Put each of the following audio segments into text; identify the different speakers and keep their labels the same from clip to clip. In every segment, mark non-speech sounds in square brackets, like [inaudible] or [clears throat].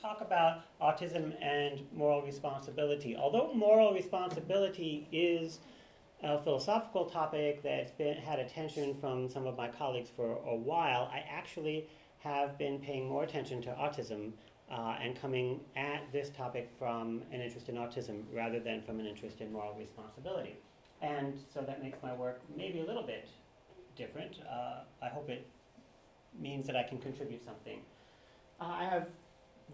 Speaker 1: talk about autism and moral responsibility. Although moral responsibility is a philosophical topic that's been had attention from some of my colleagues for a while, I actually have been paying more attention to autism uh, and coming at this topic from an interest in autism rather than from an interest in moral responsibility. And so that makes my work maybe a little bit different. Uh, I hope it means that I can contribute something. Uh, I have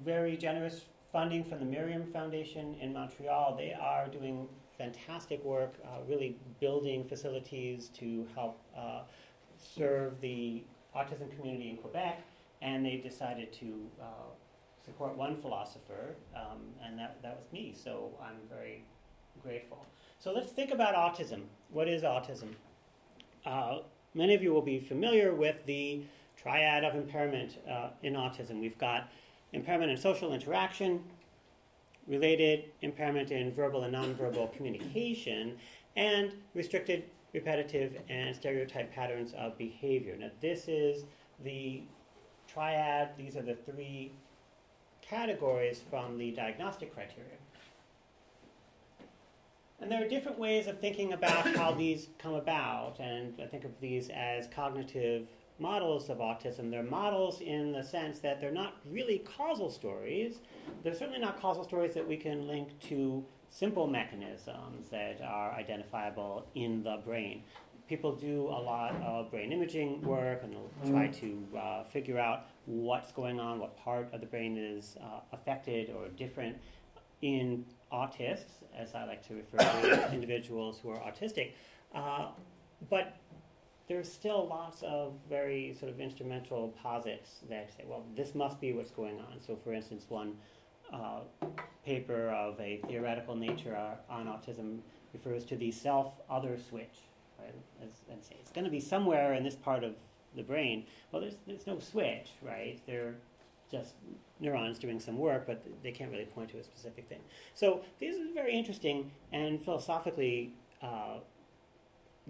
Speaker 1: very generous funding from the Miriam Foundation in Montreal. They are doing fantastic work, uh, really building facilities to help uh, serve the autism community in Quebec, and they decided to uh, support one philosopher, um, and that, that was me, so I'm very grateful. So let's think about autism. What is autism? Uh, many of you will be familiar with the triad of impairment uh, in autism. We've got impairment in social interaction, related impairment in verbal and nonverbal [coughs] communication, and restricted, repetitive, and stereotype patterns of behavior. Now, this is the triad, these are the three categories from the diagnostic criteria. And there are different ways of thinking about how [coughs] these come about, and I think of these as cognitive models of autism. They're models in the sense that they're not really causal stories. They're certainly not causal stories that we can link to simple mechanisms that are identifiable in the brain. People do a lot of brain imaging work and they'll try to uh, figure out what's going on, what part of the brain is uh, affected or different in autists, as I like to refer to [coughs] individuals who are autistic. Uh, but there's still lots of very sort of instrumental posits that say, well, this must be what's going on. So, for instance, one uh, paper of a theoretical nature on autism refers to the self other switch. Right? And it's going to be somewhere in this part of the brain. Well, there's, there's no switch, right? They're just neurons doing some work, but they can't really point to a specific thing. So these are very interesting and philosophically uh,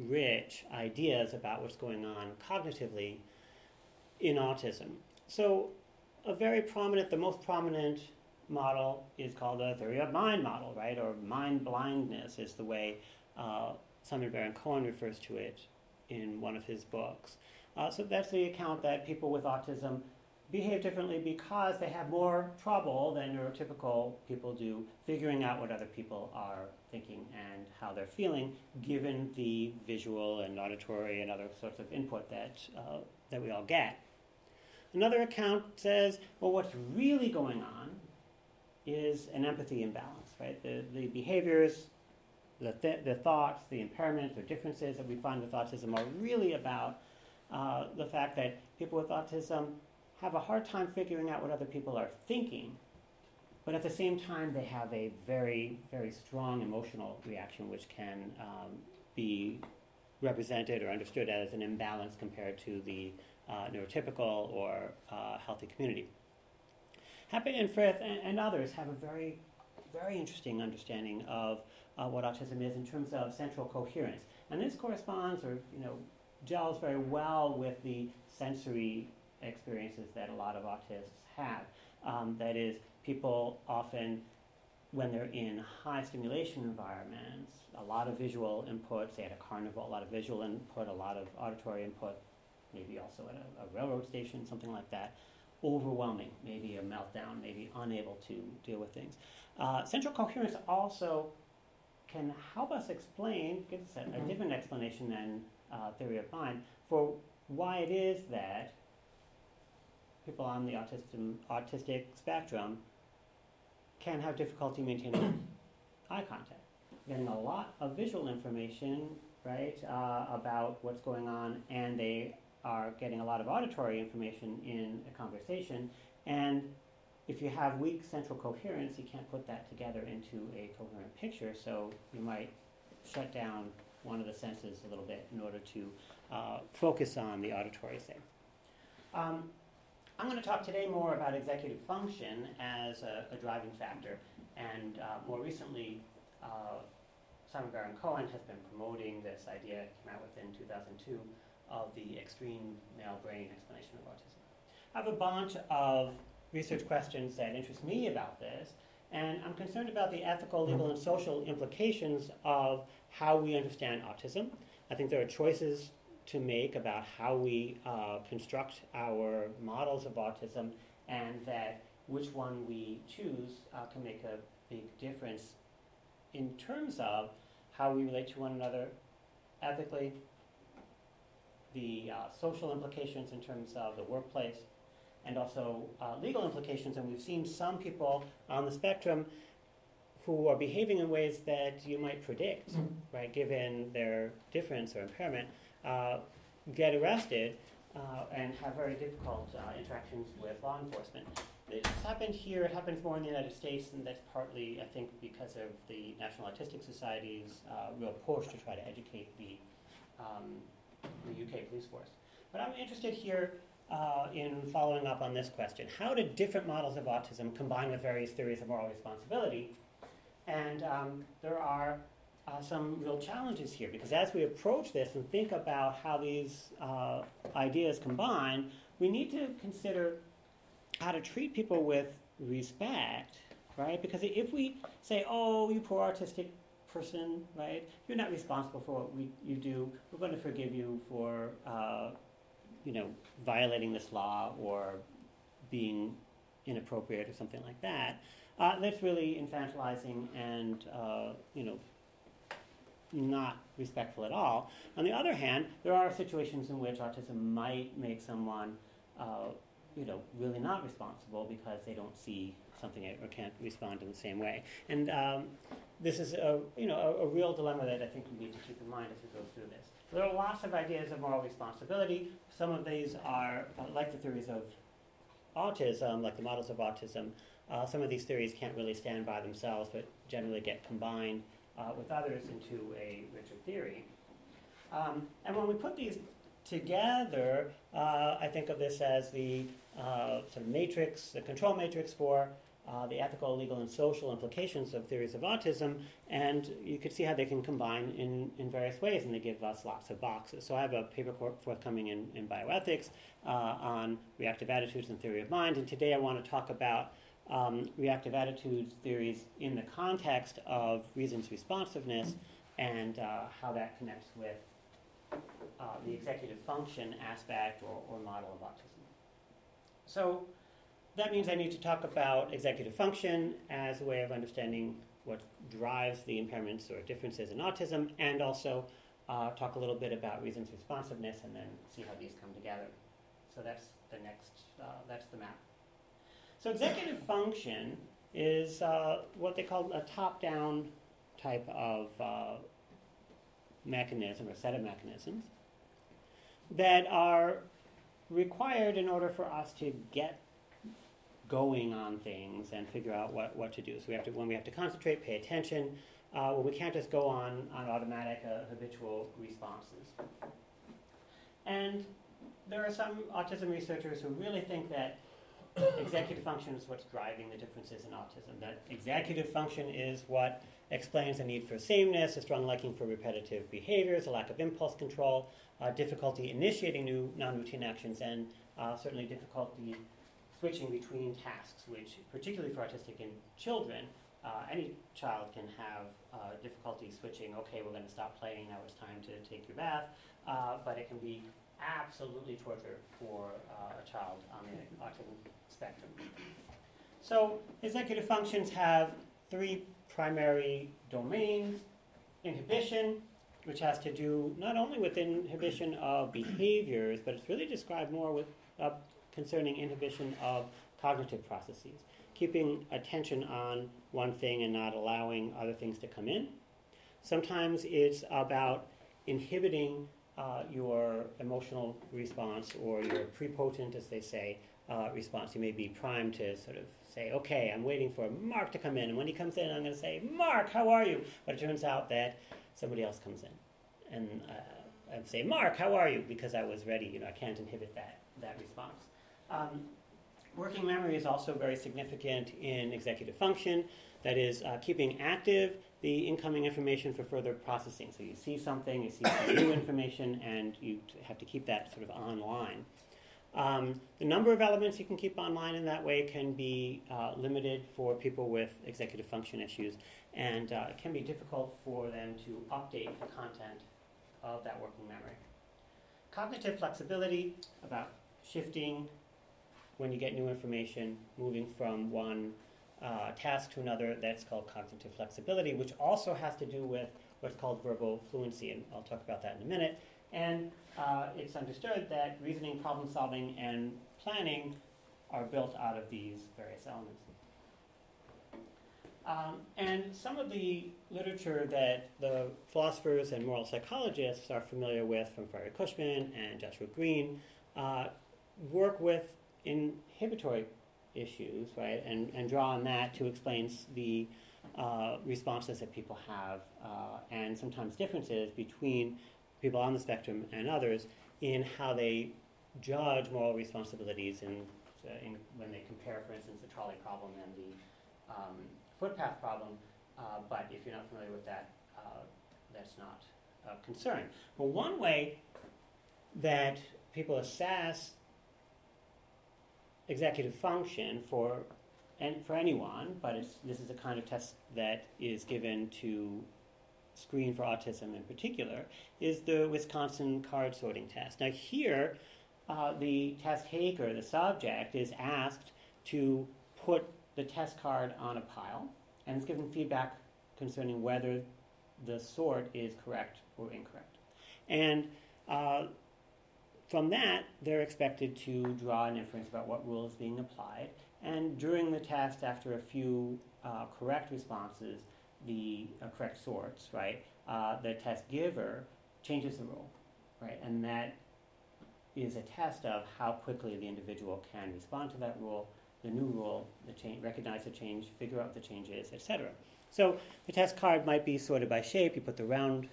Speaker 1: rich ideas about what's going on cognitively in autism. So a very prominent, the most prominent model is called the theory of mind model, right? Or mind blindness is the way uh, Simon Baron Cohen refers to it in one of his books. Uh, so that's the account that people with autism behave differently because they have more trouble than neurotypical people do figuring out what other people are thinking and how they're feeling, given the visual and auditory and other sorts of input that, uh, that we all get. Another account says, well, what's really going on is an empathy imbalance, right? The, the behaviors, the, th- the thoughts, the impairments or differences that we find with autism are really about uh, the fact that people with autism have a hard time figuring out what other people are thinking, but at the same time, they have a very, very strong emotional reaction, which can um, be represented or understood as an imbalance compared to the uh, neurotypical or uh, healthy community. Happé and Frith and, and, others have a very, very interesting understanding of uh, what autism is in terms of central coherence. And this corresponds or, you know, gels very well with the sensory experiences that a lot of autists have. Um, that is, people often, when they're in high stimulation environments, a lot of visual input, say at a carnival, a lot of visual input, a lot of auditory input, maybe also at a, a railroad station, something like that, overwhelming, maybe a meltdown, maybe unable to deal with things. Uh, central coherence also can help us explain, gives us a, a mm-hmm. different explanation than uh, theory of mind, for why it is that people on the autism, autistic spectrum can have difficulty maintaining [coughs] eye contact. Getting a lot of visual information, right, uh, about what's going on, and they are getting a lot of auditory information in a conversation. And if you have weak central coherence, you can't put that together into a coherent picture, so you might shut down one of the senses a little bit in order to uh, focus on the auditory thing. Um, I'm going to talk today more about executive function as a, a driving factor, and uh, more recently, uh, Simon Baron Cohen has been promoting this idea, came out with in 2002, of the extreme male brain explanation of autism. I have a bunch of research questions that interest me about this, and I'm concerned about the ethical, legal, and social implications of how we understand autism. I think there are choices to make about how we uh, construct our models of autism, and that which one we choose uh, can make a big difference in terms of how we relate to one another ethically, the uh, social implications in terms of the workplace, and also uh, legal implications. And we've seen some people on the spectrum who are behaving in ways that you might predict, mm-hmm. right, given their difference or impairment, get arrested uh, and have very difficult uh, interactions with law enforcement. It's happened here, it happens more in the United States, and that's partly, I think, because of the National Autistic Society's uh, real push to try to educate the, um, the UK police force. But I'm interested here uh, in following up on this question. How do different models of autism combine with various theories of moral responsibility? And um, there are uh, some real challenges here because as we approach this and think about how these uh, ideas combine, we need to consider how to treat people with respect, right? Because if we say, oh, you poor autistic person, right? You're not responsible for what we, you do. We're going to forgive you for, uh, you know, violating this law or being inappropriate or something like that. Uh, that's really infantilizing and, uh, you know, not respectful at all. On the other hand, there are situations in which autism might make someone uh, you know, really not responsible because they don't see something or can't respond in the same way. And um, this is a, you know, a, a, real dilemma that I think we need to keep in mind as we go through this. There are lots of ideas of moral responsibility. Some of these are, uh, like the theories of autism, like the models of autism, uh, some of these theories can't really stand by themselves, but generally get combined uh, with others into a richer theory. Um, and when we put these together, uh, I think of this as the uh, sort of matrix, the control matrix for uh, the ethical, legal, and social implications of theories of autism, and you can see how they can combine in, in various ways, and they give us lots of boxes. So I have a paper forthcoming in, in bioethics uh, on reactive attitudes and theory of mind, and today I want to talk about um, reactive attitudes theories in the context of reasons responsiveness and uh, how that connects with uh, the executive function aspect or, or model of autism. So that means I need to talk about executive function as a way of understanding what drives the impairments or differences in autism, and also uh, talk a little bit about reasons responsiveness, and then see how these come together. So that's the next, uh, that's the map. So executive function is uh, what they call a top-down type of uh, mechanism or set of mechanisms that are required in order for us to get going on things and figure out what, what to do. So we have to when we have to concentrate, pay attention. Uh, well, we can't just go on on automatic uh, habitual responses. And there are some autism researchers who really think that executive function is what's driving the differences in autism. That executive function is what explains the need for sameness, a strong liking for repetitive behaviors, a lack of impulse control, uh, difficulty initiating new non-routine actions, and uh, certainly difficulty switching between tasks, which particularly for autistic in children, uh, any child can have uh, difficulty switching, okay, we're going to stop playing, now it's time to take your bath, uh, but it can be absolutely torture for uh, a child on the autism spectrum. So executive functions have three primary domains inhibition, which has to do not only with inhibition of behaviors, but it's really described more with uh, concerning inhibition of cognitive processes, keeping attention on one thing and not allowing other things to come in. Sometimes it's about inhibiting uh, your emotional response or your prepotent, as they say, uh, response. You may be primed to sort of say, okay, I'm waiting for Mark to come in. And when he comes in, I'm going to say, Mark, how are you? But it turns out that somebody else comes in. And uh, I'd say, Mark, how are you? Because I was ready. You know, I can't inhibit that, that response. Um, working memory is also very significant in executive function. That is, uh, keeping active the incoming information for further processing. So you see something, you see some new [coughs] information, and you have to keep that sort of online. Um, the number of elements you can keep online in that way can be uh, limited for people with executive function issues, and uh, it can be difficult for them to update the content of that working memory. Cognitive flexibility, about shifting when you get new information, moving from one uh, task to another, that's called cognitive flexibility, which also has to do with what's called verbal fluency, and I'll talk about that in a minute. And uh, it's understood that reasoning, problem solving, and planning are built out of these various elements. Um, and some of the literature that the philosophers and moral psychologists are familiar with, from Fiery Cushman and Joshua Greene, uh, work with inhibitory issues, right, and, and draw on that to explain the uh, responses that people have, uh, and sometimes differences between people on the spectrum and others in how they judge moral responsibilities in, uh, in when they compare, for instance, the trolley problem and the um, footbridge problem. Uh, but if you're not familiar with that, uh, that's not a concern. But one way that people assess executive function for and for anyone, but this is a kind of test that is given to screen for autism in particular, is the Wisconsin card sorting test. Now, here, uh, the test taker, the subject, is asked to put the test card on a pile and is given feedback concerning whether the sort is correct or incorrect. And uh, from that, they're expected to draw an inference about what rule is being applied. And during the test, after a few uh, correct responses, the uh, correct sorts, right, uh, the test giver changes the rule, right, and that is a test of how quickly the individual can respond to that rule, the new rule, the recognize the change, figure out the changes, etc. So the test card might be sorted by shape. You put the round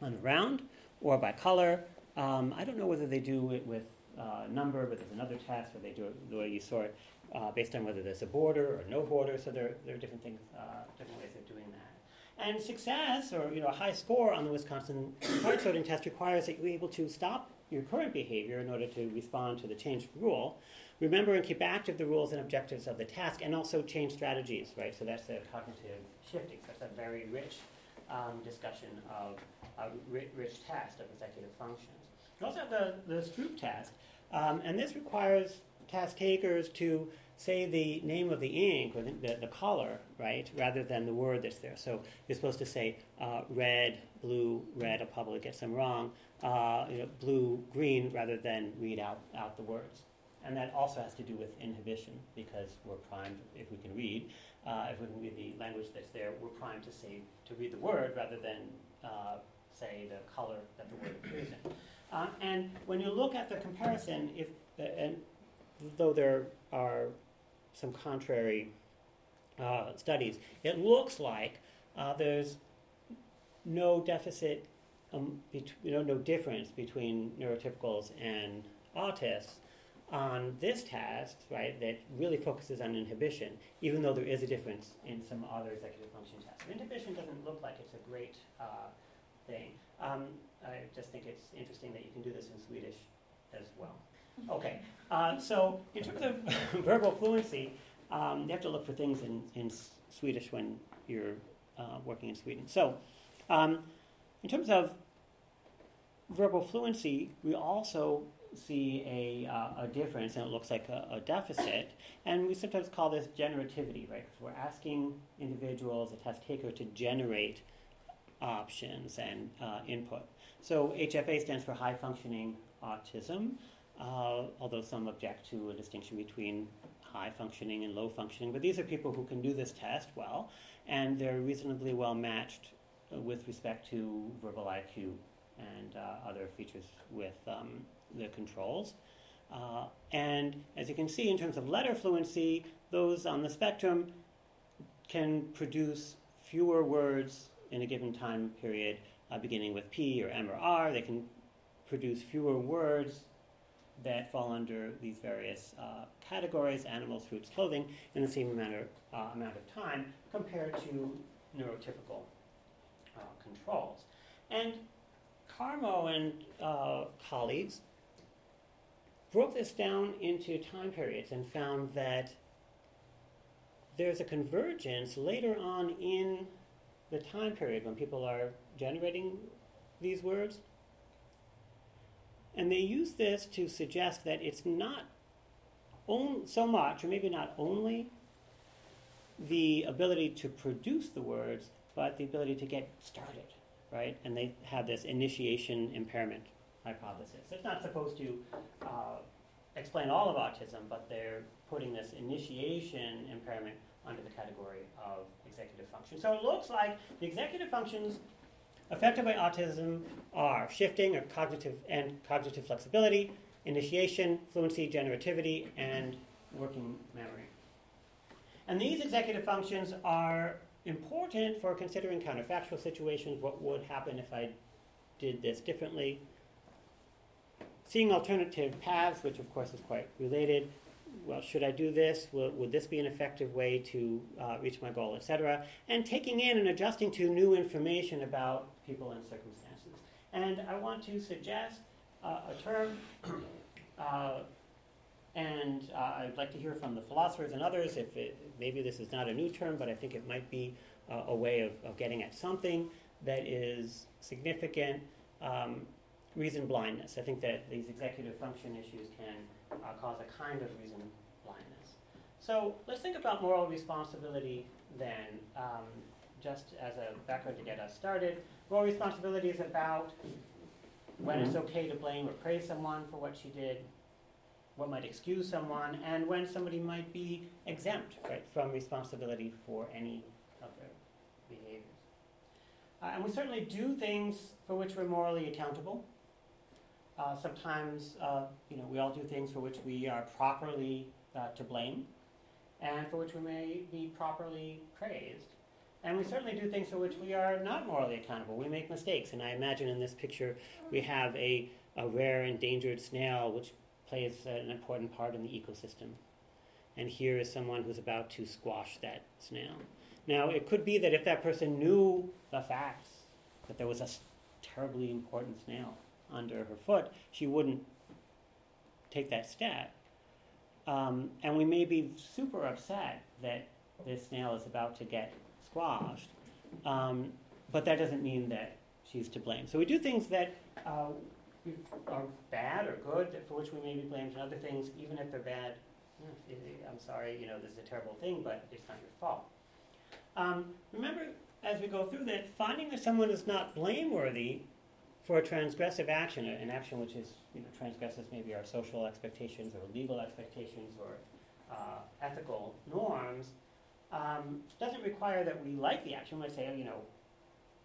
Speaker 1: on the round, or by color. Um, I don't know whether they do it with uh, number, but there's another test where they do it the way you sort uh, based on whether there's a border or no border. So there, there are different things, uh, different ways of doing that. And success, or you know, a high score on the Wisconsin card sorting test requires that you're able to stop your current behavior in order to respond to the changed rule. Remember and keep active the rules and objectives of the task, and also change strategies. Right. So that's the cognitive shifting. So that's a very rich um, discussion of a rich test of executive functions. You also have the, the Stroop test, um, and this requires task takers to say the name of the ink or the, the, the, color, right, rather than the word that's there. So you're supposed to say uh, red, blue, red. I'll probably get some wrong. Uh, you know, blue, green, rather than read out, out the words. And that also has to do with inhibition because we're primed, if we can read, uh, if we can read the language that's there, we're primed to say to read the word rather than uh, say the color that the word appears in. Uh, and when you look at the comparison, if and though there are some contrary uh, studies, it looks like uh, there's no deficit, um, bet- you know, no difference between neurotypicals and autists on this test, right, that really focuses on inhibition, even though there is a difference in some other executive function tests. Inhibition doesn't look like it's a great uh, thing. Um, I just think it's interesting that you can do this in Swedish as well. Okay, uh, so in terms of [laughs] verbal fluency, um, you have to look for things in, in Swedish when you're uh, working in Sweden. So, um, in terms of verbal fluency, we also see a, uh, a difference, and it looks like a, a, deficit. And we sometimes call this generativity, right? Because we're asking individuals, a test taker, to generate options and uh, input. So HFA stands for high functioning autism uh, although some object to a distinction between high functioning and low functioning. But these are people who can do this test well, and they're reasonably well matched with respect to verbal IQ and uh, other features with um, the controls. Uh, and as you can see, in terms of letter fluency, those on the spectrum can produce fewer words in a given time period, uh, beginning with P or M or R. They can produce fewer words that fall under these various uh, categories animals, fruits, clothing in the same amount of, uh, amount of time compared to neurotypical uh, controls. And Carmo and uh, colleagues broke this down into time periods and found that there's a convergence later on in the time period when people are generating these words. And they use this to suggest that it's not on, so much, or maybe not only, the ability to produce the words, but the ability to get started, right? And they have this initiation impairment hypothesis. It's not supposed to uh, explain all of autism, but they're putting this initiation impairment under the category of executive function. So it looks like the executive functions affected by autism are shifting or cognitive and cognitive flexibility, initiation, fluency, generativity, and working memory. And these executive functions are important for considering counterfactual situations. What would happen if I did this differently? Seeing alternative paths, which of course is quite related. Well, should I do this? Will, would this be an effective way to uh, reach my goal, etc.? And taking in and adjusting to new information about people and circumstances. And I want to suggest uh, a term, [clears throat] uh, and uh, I'd like to hear from the philosophers and others if it, maybe this is not a new term, but I think it might be uh, a way of, of getting at something that is significant. Um, reason blindness. I think that these executive function issues can uh, cause a kind of reason blindness. So let's think about moral responsibility then, um, just as a background to get us started. Moral responsibility is about when it's mm-hmm. okay to blame or praise someone for what she did, what might excuse someone, and when somebody might be exempt right, from responsibility for any of their behaviors. Uh, and we certainly do things for which we're morally accountable. Uh, sometimes, uh, you know, we all do things for which we are properly uh, to blame, and for which we may be properly praised. And we certainly do things for which we are not morally accountable. We make mistakes, and I imagine in this picture we have a, a rare endangered snail which plays an important part in the ecosystem. And here is someone who's about to squash that snail. Now, it could be that if that person knew the facts, that there was a terribly important snail, under her foot, she wouldn't take that step. Um, and we may be super upset that this snail is about to get squashed, um, but that doesn't mean that she's to blame. So we do things that uh, are bad or good for which we may be blamed, and other things, even if they're bad, hmm, I'm sorry, you know, this is a terrible thing, but it's not your fault. Um, remember, as we go through that, finding that someone is not blameworthy for a transgressive action, an action which is you know, transgresses maybe our social expectations or legal expectations or uh, ethical norms, um, doesn't require that we like the action. We say, oh, you know,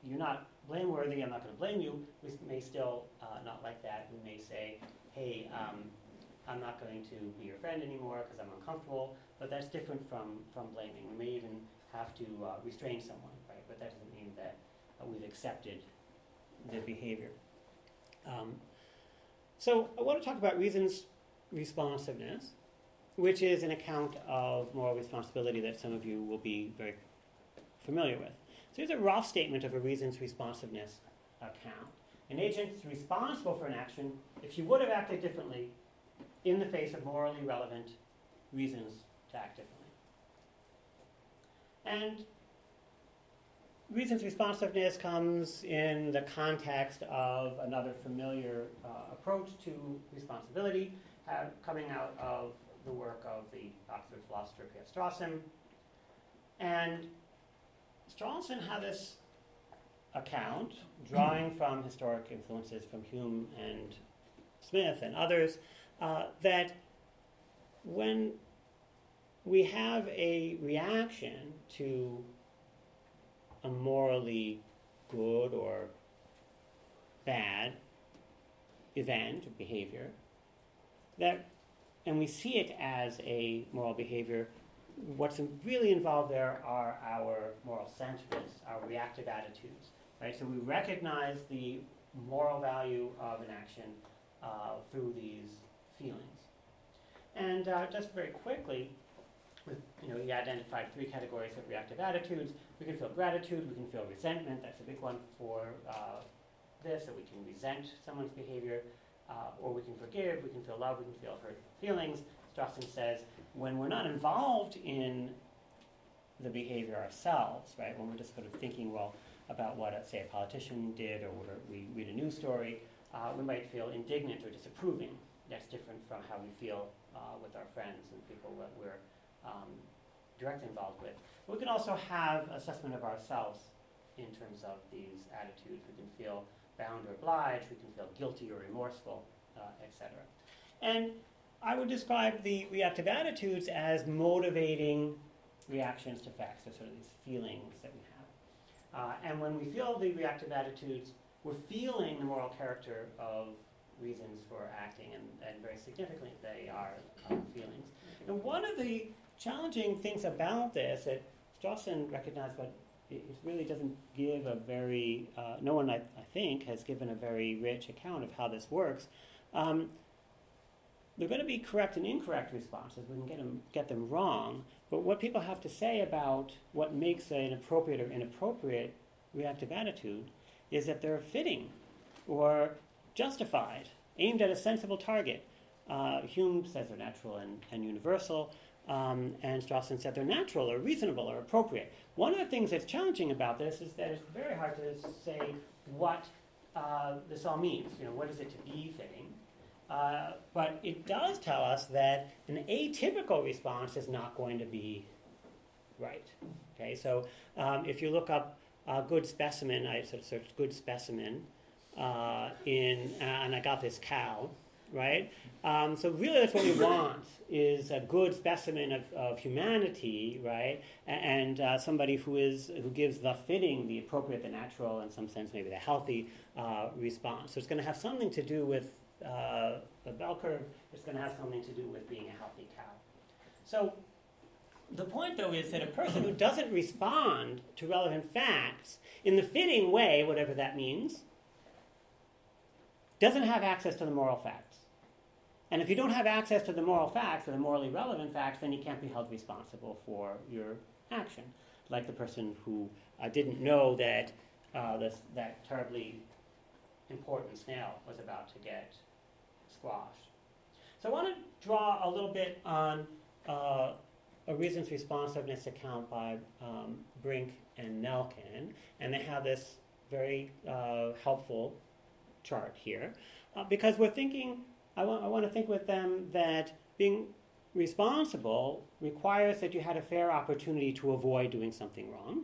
Speaker 1: you're not blameworthy, I'm not going to blame you. We may still uh, not like that. We may say, hey, um, I'm not going to be your friend anymore because I'm uncomfortable. But that's different from, from blaming. We may even have to uh, restrain someone, right? But that doesn't mean that uh, we've accepted the behavior. Um, so I want to talk about reasons responsiveness, which is an account of moral responsibility that some of you will be very familiar with. So here's a rough statement of a reasons responsiveness account. An agent is responsible for an action if she would have acted differently in the face of morally relevant reasons to act differently. And reasons responsiveness comes in the context of another familiar uh, approach to responsibility, uh, coming out of the work of the Oxford philosopher P.F. Strawson. And Strawson had this account, drawing from historic influences from Hume and Smith and others, uh, that when we have a reaction to a morally good or bad event or behavior that and we see it as a moral behavior what's really involved there are our moral sentiments our reactive attitudes right so we recognize the moral value of an action uh, through these feelings and uh, just very quickly you know, he identified three categories of reactive attitudes. We can feel gratitude, we can feel resentment, that's a big one for uh, this, that we can resent someone's behavior. uh, or we can forgive, we can feel love, we can feel hurt feelings. Strawson says when we're not involved in the behavior ourselves, right, when we're just sort of thinking, well, about what, uh, say, a politician did or we read a news story, uh, we might feel indignant or disapproving. That's different from how we feel uh, with our friends and people that we're um, directly involved with. We can also have assessment of ourselves in terms of these attitudes. We can feel bound or obliged, we can feel guilty or remorseful, uh, etc. And I would describe the reactive attitudes as motivating reactions to facts, or sort of these feelings that we have. Uh, and when we feel the reactive attitudes, we're feeling the moral character of reasons for acting, and, and very significantly, they are um, feelings. And one of the challenging things about this that Strawson recognized, but it really doesn't give a very, uh, no one, I, I, think, has given a very rich account of how this works. Um, they're going to be correct and incorrect responses. We can get them, get them wrong. But what people have to say about what makes an appropriate or inappropriate reactive attitude is that they're fitting or justified, aimed at a sensible target. Uh, Hume says they're natural and, and universal, um, and Strawson said they're natural or reasonable or appropriate. One of the things that's challenging about this is that it's very hard to say what uh, this all means. You know, what is it to be fitting? Uh, but it does tell us that an atypical response is not going to be right. Okay, so um, if you look up a good specimen, I sort of searched good specimen uh, in, uh, and I got this cow, right? Um, so really, that's what we want is a good specimen of, of humanity, right? And uh, somebody who is who gives the fitting, the appropriate, the natural, in some sense, maybe the healthy uh, response. So it's going to have something to do with uh, the bell curve. It's going to have something to do with being a healthy cow. So the point, though, is that a person who doesn't respond to relevant facts in the fitting way, whatever that means, doesn't have access to the moral facts. And if you don't have access to the moral facts or the morally relevant facts, then you can't be held responsible for your action. Like the person who uh, didn't know that uh, this, that terribly important snail was about to get squashed. So I want to draw a little bit on uh, a reasons responsiveness account by um, Brink and Nelkin, and they have this very uh, helpful chart here uh, because we're thinking. I want, I want to think with them that being responsible requires that you had a fair opportunity to avoid doing something wrong.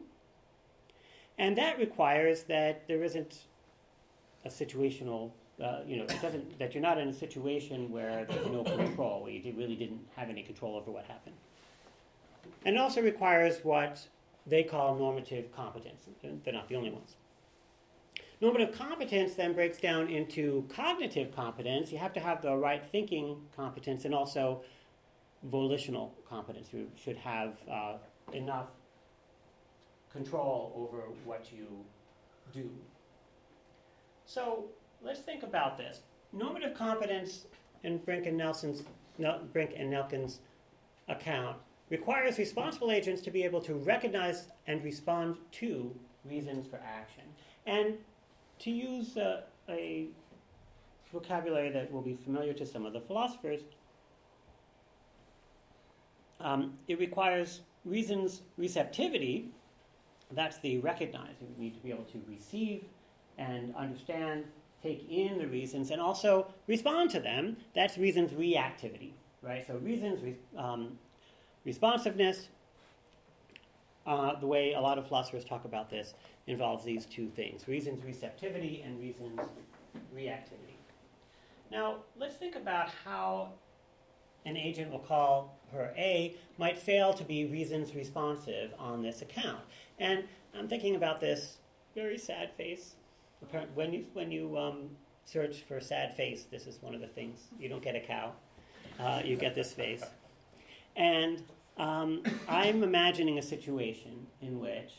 Speaker 1: And that requires that there isn't a situational, uh, you know, it doesn't, that you're not in a situation where there's no control, where you really didn't have any control over what happened. And it also requires what they call normative competence. They're not the only ones. Normative competence then breaks down into cognitive competence. You have to have the right thinking competence and also volitional competence. You should have uh, enough control over what you do. So let's think about this. Normative competence in Brink and Nelson's Brink and Nelkin's account requires responsible agents to be able to recognize and respond to reasons for action. And to use uh, a vocabulary that will be familiar to some of the philosophers, um, it requires reasons receptivity. That's the recognizing. We need to be able to receive and understand, take in the reasons, and also respond to them. That's reasons reactivity, right? So reasons um, responsiveness. Uh, the way a lot of philosophers talk about this involves these two things reasons receptivity and reasons reactivity. Now, let's think about how an agent, we'll call her A, might fail to be reasons responsive on this account. And I'm thinking about this very sad face. When you, when you um, search for sad face, this is one of the things. You don't get a cow, uh, you get this face. And um, I'm imagining a situation in which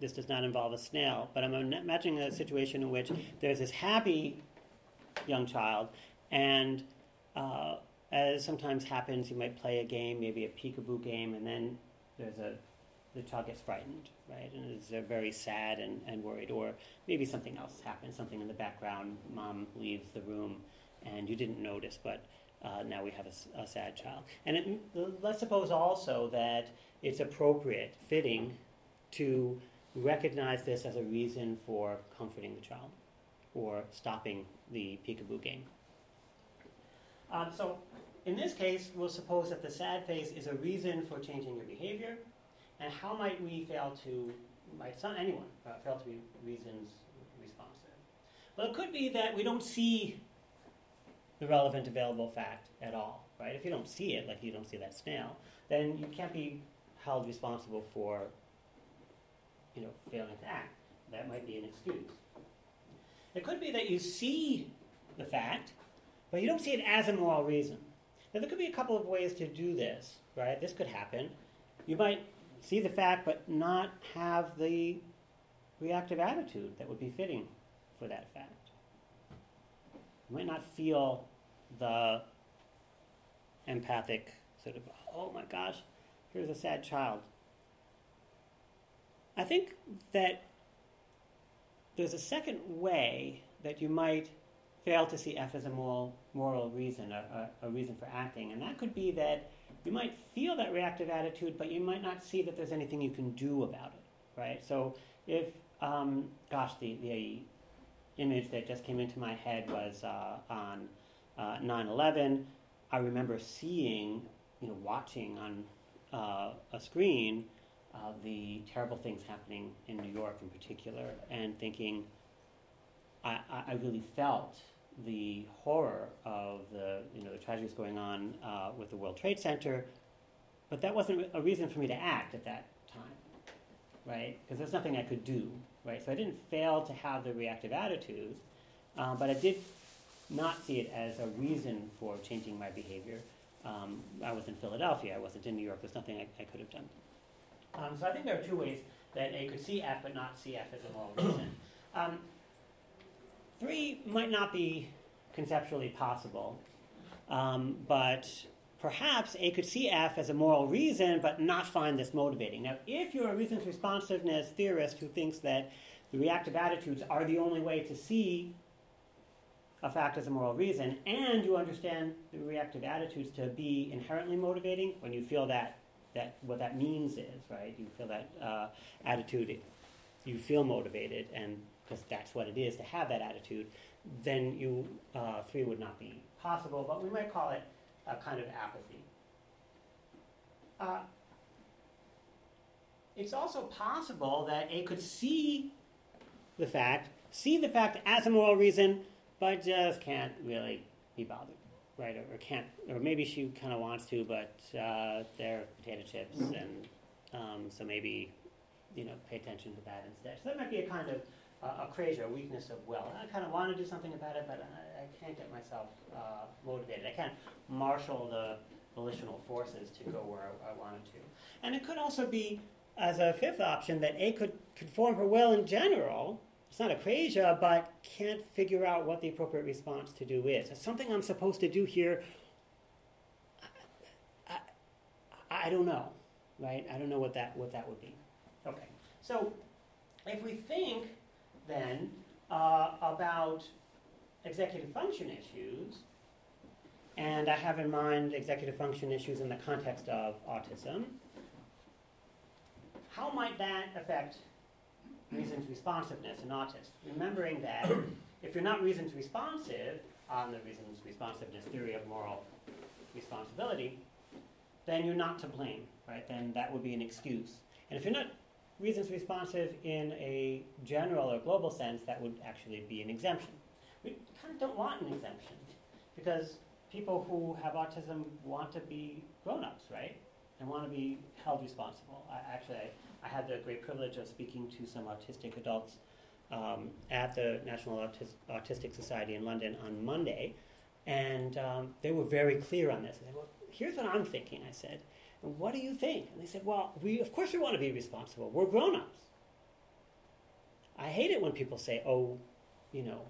Speaker 1: this does not involve a snail, but I'm imagining a situation in which there's this happy young child, and uh, as sometimes happens, you might play a game, maybe a peekaboo game, and then there's a the child gets frightened, right, and is very sad and, and worried, or maybe something else happens, something in the background, mom leaves the room, and you didn't notice, but uh, now we have a, a sad child. And it, let's suppose also that it's appropriate, fitting, to recognize this as a reason for comforting the child or stopping the peekaboo game. Um, so in this case, we'll suppose that the sad face is a reason for changing your behavior, and how might we fail to, might some, anyone uh, fail to be reasons responsive? Well, it could be that we don't see the relevant available fact at all, right? If you don't see it, like you don't see that snail, then you can't be held responsible for, you know, failing to act. That might be an excuse. It could be that you see the fact, but you don't see it as a moral reason. Now, there could be a couple of ways to do this, right? This could happen. You might see the fact, but not have the reactive attitude that would be fitting for that fact. You might not feel the empathic sort of, oh my gosh, here's a sad child. I think that there's a second way that you might fail to see F as a moral, moral reason, a, a, a reason for acting, and that could be that you might feel that reactive attitude, but you might not see that there's anything you can do about it, right? So if, um, gosh, the, the image that just came into my head was uh, on uh, 9/11. I remember seeing, you know, watching on uh, a screen the terrible things happening in New York in particular, and thinking, I, I really felt the horror of the you know the tragedies going on uh, with the World Trade Center, but that wasn't a reason for me to act at that time, right? Because there's nothing I could do, right? So I didn't fail to have the reactive attitude, uh, but I did not see it as a reason for changing my behavior. Um, I was in Philadelphia. I wasn't in New York. There's nothing I, I could have done. Um, so I think there are two ways that A could see F but not see F as a moral reason. [coughs] Um, three might not be conceptually possible, um, but perhaps A could see F as a moral reason but not find this motivating. Now, if you're a reasons responsiveness theorist who thinks that the reactive attitudes are the only way to see a fact as a moral reason, and you understand the reactive attitudes to be inherently motivating, when you feel that, that what that means is, right? You feel that uh, attitude, you feel motivated, and because that's what it is to have that attitude, then you uh, three would not be possible, but we might call it a kind of apathy. Uh, it's also possible that A could see the fact, see the fact as a moral reason, but just can't really be bothered, right? Or, or can't, or maybe she kind of wants to, but uh, they're potato chips, and um, so maybe you know pay attention to that instead. So that might be a kind of akrasia weakness of will. I kind of want to do something about it, but I, I can't get myself uh, motivated. I can't marshal the volitional forces to go where I, I wanted to. And it could also be, as a fifth option, that A could conform her will in general. It's not akrasia, but can't figure out what the appropriate response to do is. It's something I'm supposed to do here. I, I, I don't know, right? I don't know what that what that would be. Okay, so if we think then uh, about executive function issues, and I have in mind executive function issues in the context of autism. How might that affect reasons responsiveness in autism? Remembering that if you're not reasons responsive on the reasons responsiveness theory of moral responsibility, then you're not to blame, right? Then that would be an excuse. And if you're not reasons responsive in a general or global sense, that would actually be an exemption. We kind of don't want an exemption because people who have autism want to be grown-ups, right? And want to be held responsible. I, actually, I, I, had the great privilege of speaking to some autistic adults um, at the National Autis- Autistic Society in London on Monday, and um, they were very clear on this. They said, well, here's what I'm thinking, I said. What do you think? And they said, Well, we of course we want to be responsible. We're grown ups. I hate it when people say, Oh, you know,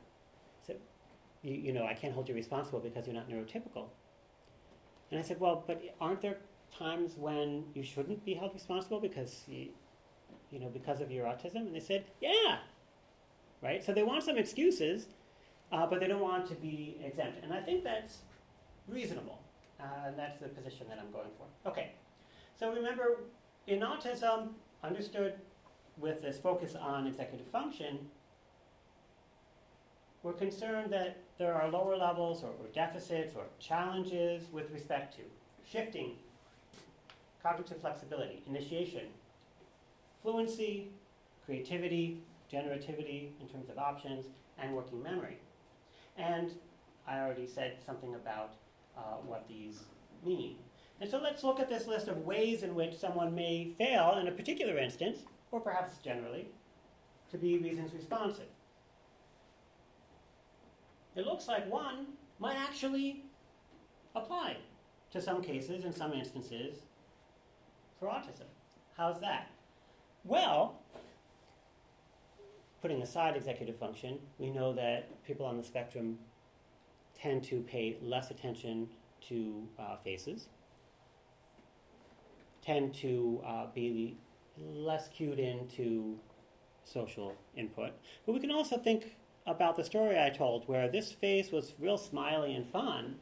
Speaker 1: so, you, you know, I can't hold you responsible because you're not neurotypical. And I said, Well, but aren't there times when you shouldn't be held responsible because you, you know, because of your autism? And they said, yeah. Right? So they want some excuses, uh, but they don't want to be exempt. And I think that's reasonable. Uh, and that's the position that I'm going for. Okay. So remember, in autism, understood with this focus on executive function, we're concerned that there are lower levels or, or deficits or challenges with respect to shifting, cognitive flexibility, initiation, fluency, creativity, generativity in terms of options, and working memory. And I already said something about uh, what these mean. And so let's look at this list of ways in which someone may fail in a particular instance, or perhaps generally, to be reasons responsive. It looks like one might actually apply to some cases in some instances for autism. How's that? Well, putting aside executive function, we know that people on the spectrum tend to pay less attention to uh, faces, tend to uh, be less cued into social input. But we can also think about the story I told where this face was real smiley and fun,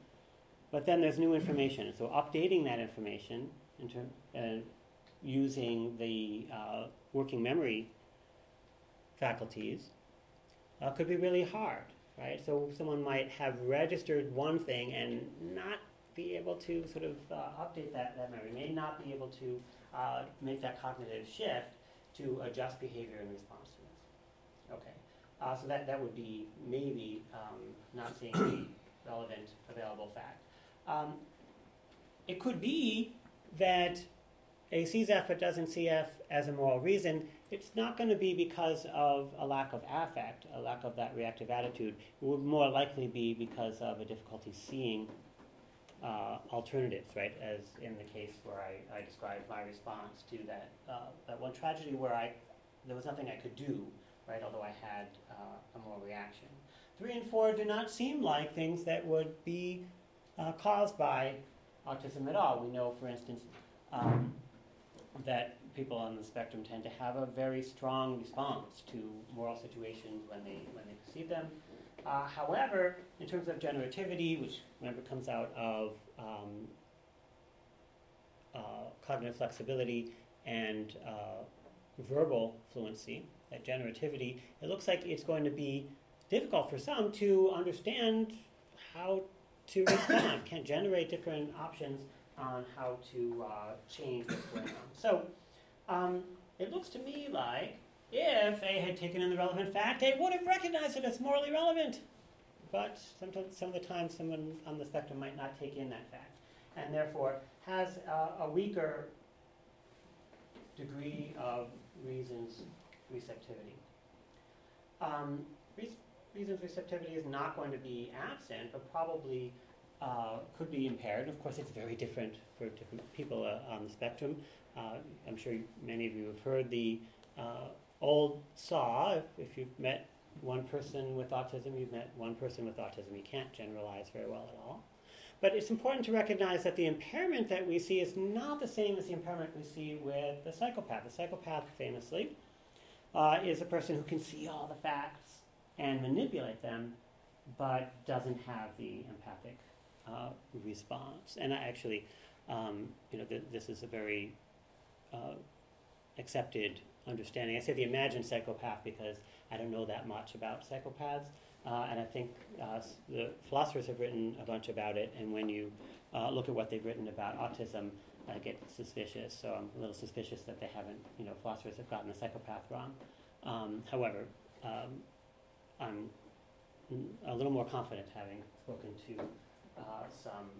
Speaker 1: but then there's new information. So updating that information into, uh, using the uh, working memory faculties uh, could be really hard, right? So someone might have registered one thing and not be able to sort of uh, update that, that memory, may not be able to uh, make that cognitive shift to adjust behavior in response to this. Okay, uh, so that, that would be maybe um, not seeing the [coughs] relevant available fact. Um, it could be that a sees F but doesn't see F as a moral reason. It's not going to be because of a lack of affect, a lack of that reactive attitude. It would more likely be because of a difficulty seeing uh, alternatives, right? As in the case where I, I described my response to that, uh, that one tragedy where I, there was nothing I could do, right? Although I had uh, a moral reaction. Three and four do not seem like things that would be uh, caused by autism at all. We know, for instance, um, that people on the spectrum tend to have a very strong response to moral situations when they when they perceive them. Uh, however, in terms of generativity, which remember comes out of um, uh, cognitive flexibility and uh, verbal fluency, that generativity, it looks like it's going to be difficult for some to understand how to respond, [coughs] can generate different options on how to uh, change what's going on. So um, it looks to me like if A had taken in the relevant fact, A would have recognized it as morally relevant. But sometimes, some of the time, someone on the spectrum might not take in that fact, and therefore has a weaker degree of reasons receptivity. Um, reasons receptivity is not going to be absent, but probably uh, could be impaired. Of course, it's very different for different people uh, on the spectrum. Uh, I'm sure many of you have heard the uh, old saw. If, if, you've met one person with autism, you've met one person with autism. You can't generalize very well at all. But it's important to recognize that the impairment that we see is not the same as the impairment we see with the psychopath. The psychopath, famously, uh, is a person who can see all the facts and manipulate them, but doesn't have the empathic uh, response. And I actually, um, you know, th- this is a very uh, accepted understanding. I say the imagined psychopath because I don't know that much about psychopaths. Uh, and I think uh, the philosophers have written a bunch about it. And when you uh, look at what they've written about autism, I get suspicious. So I'm a little suspicious that they haven't, you know, philosophers have gotten the psychopath wrong. Um, however, um, I'm a little more confident having spoken to uh, some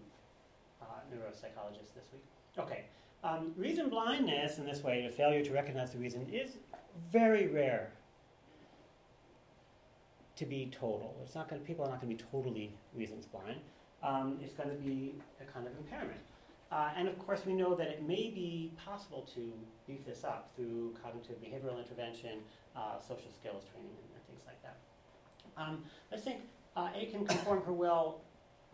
Speaker 1: uh, neuropsychologists this week. Okay, um, reason blindness in this way, the failure to recognize the reason, is very rare to be total. It's not going to, people are not going to be totally reasons blind. Um, it's going to be a kind of impairment. Uh, and of course, we know that it may be possible to beef this up through cognitive behavioral intervention, uh, social skills training, and, things like that. Um, I think uh, A can conform her will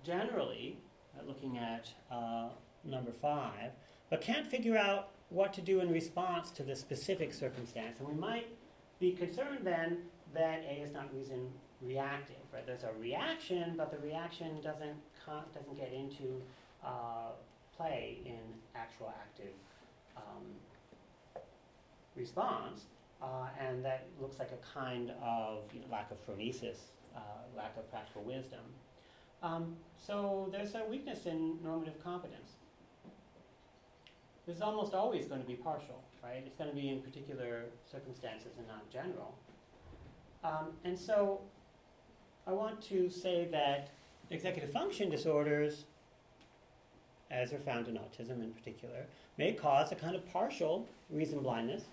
Speaker 1: generally, uh, looking at uh, number five, but can't figure out what to do in response to the specific circumstance. And we might be concerned then that A is not reason reactive, right? There's a reaction, but the reaction doesn't con- doesn't get into uh, play in actual active um, response, uh, and that looks like a kind of you know, lack of phronesis, uh, lack of practical wisdom. Um, so there's a weakness in normative competence. This is almost always going to be partial, right? It's going to be in particular circumstances and not general. Um, and so I want to say that executive function disorders, as are found in autism in particular, may cause a kind of partial reason blindness.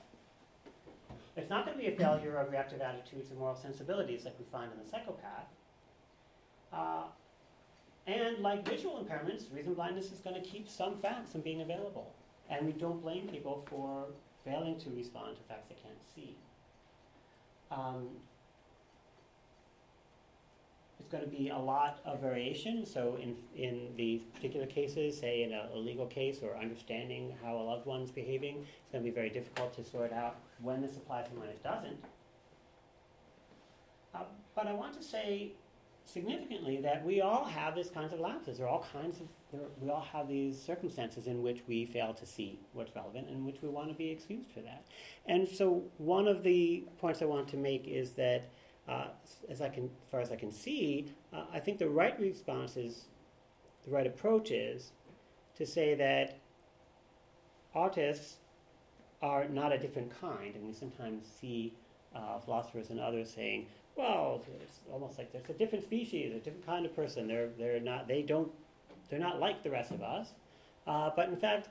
Speaker 1: It's not going to be a failure of reactive attitudes and moral sensibilities like we find in the psychopath. Uh, and like visual impairments, reason blindness is going to keep some facts from being available. And we don't blame people for failing to respond to facts they can't see. Um, it's going to be a lot of variation. So, in, in these particular cases, say in a, a legal case or understanding how a loved one's behaving, it's going to be very difficult to sort out when this applies and when it doesn't. Uh, but I want to say significantly that we all have these kinds of lapses. There are all kinds of, there, we all have these circumstances in which we fail to see what's relevant and in which we want to be excused for that. And so, one of the points I want to make is that uh, as I can, as far as I can see, uh, I think the right response is, the right approach is to say that autists are not a different kind, and we sometimes see uh, philosophers and others saying, "Well, it's almost like there's a different species, a different kind of person. They're they're not they don't they're not like the rest of us." Uh, but in fact,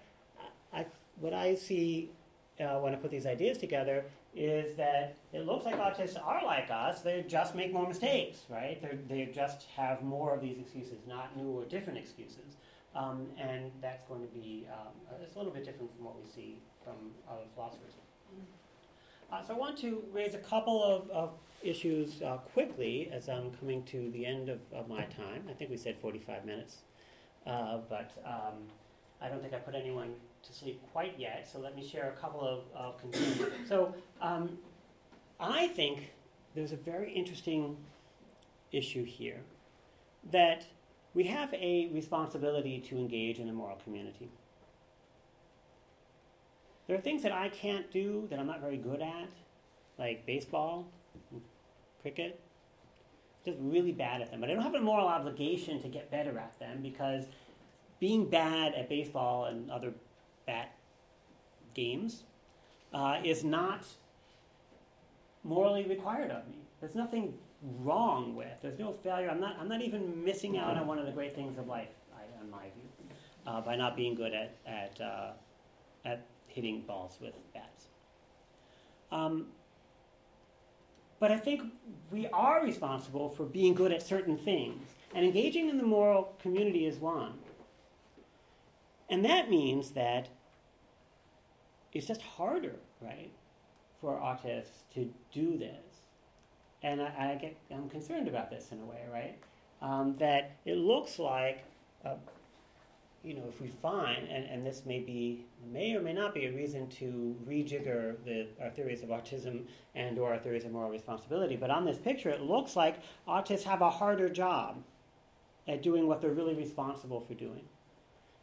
Speaker 1: I, what I see uh, when I put these ideas together is that it looks like autists are like us. They just make more mistakes, right? They're, they just have more of these excuses, not new or different excuses. Um, and that's going to be um, it's a little bit different from what we see from other philosophers. Uh, so I want to raise a couple of, of issues uh, quickly as I'm coming to the end of, of, my time. I think we said 45 minutes, uh, but um, I don't think I put anyone to sleep quite yet, so let me share a couple of, of concerns. so um, I think there's a very interesting issue here that we have a responsibility to engage in a moral community. There are things that I can't do that I'm not very good at, like baseball, cricket. Just really bad at them. But I don't have a moral obligation to get better at them because being bad at baseball and other bat games uh, is not morally required of me. There's nothing wrong with. There's no failure. I'm not. I'm not even missing out on one of the great things of life, I, in my view, uh, by not being good at at uh, at hitting balls with bats. Um, but I think we are responsible for being good at certain things, and engaging in the moral community is one. And that means that it's just harder, right, for autists to do this. And I, I get, I'm concerned about this in a way, right? Um, that it looks like, uh, you know, if we find, and, and this may be, may or may not be a reason to rejigger the, our theories of autism and or our theories of moral responsibility, but on this picture it looks like autists have a harder job at doing what they're really responsible for doing.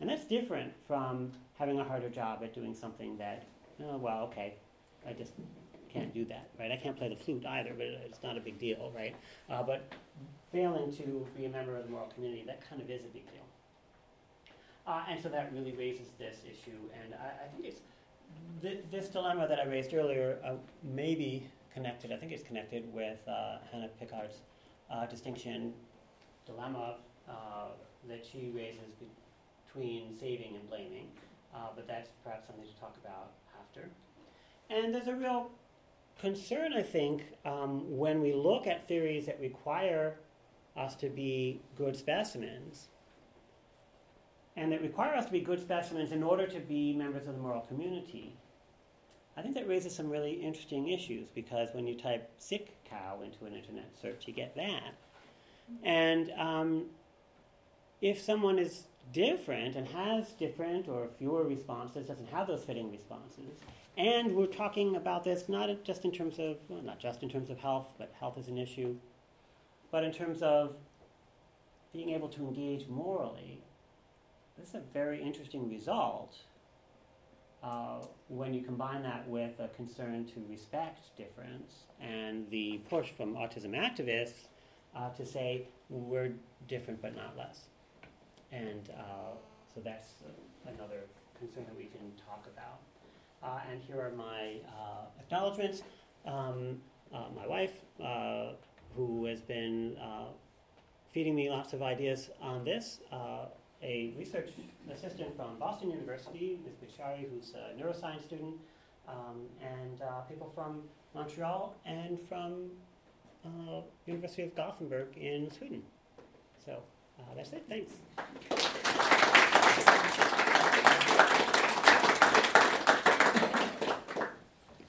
Speaker 1: And that's different from having a harder job at doing something that, oh, well, okay, I just can't do that, right? I can't play the flute either, but it's not a big deal, right? Uh, but failing to be a member of the moral community, that kind of is a big deal. Uh, and so that really raises this issue, and I, I think it's th- this dilemma that I raised earlier uh, may be connected. I think it's connected with uh, Hanna Pickard's uh, distinction dilemma uh, that she raises between saving and blaming, uh, but that's perhaps something to talk about after. And there's a real concern, I think, um, when we look at theories that require us to be good specimens, and that require us to be good specimens in order to be members of the moral community. I think that raises some really interesting issues because when you type sick cow into an internet search, you get that. And um, if someone is different and has different or fewer responses, doesn't have those fitting responses. And we're talking about this not just in terms of, well, not just in terms of health, but health is an issue, but in terms of being able to engage morally. This is a very interesting result uh, when you combine that with a concern to respect difference and the push from autism activists uh, to say we're different but not less. And uh, so that's uh, another concern that we can talk about. Uh, and here are my uh, acknowledgments. Um, my wife, who has been feeding me lots of ideas on this, a research assistant from Boston University, Ms. Bishari, who's a neuroscience student, um, and uh, people from Montreal and from uh, University of Gothenburg in Sweden. So uh, that's it. Thanks.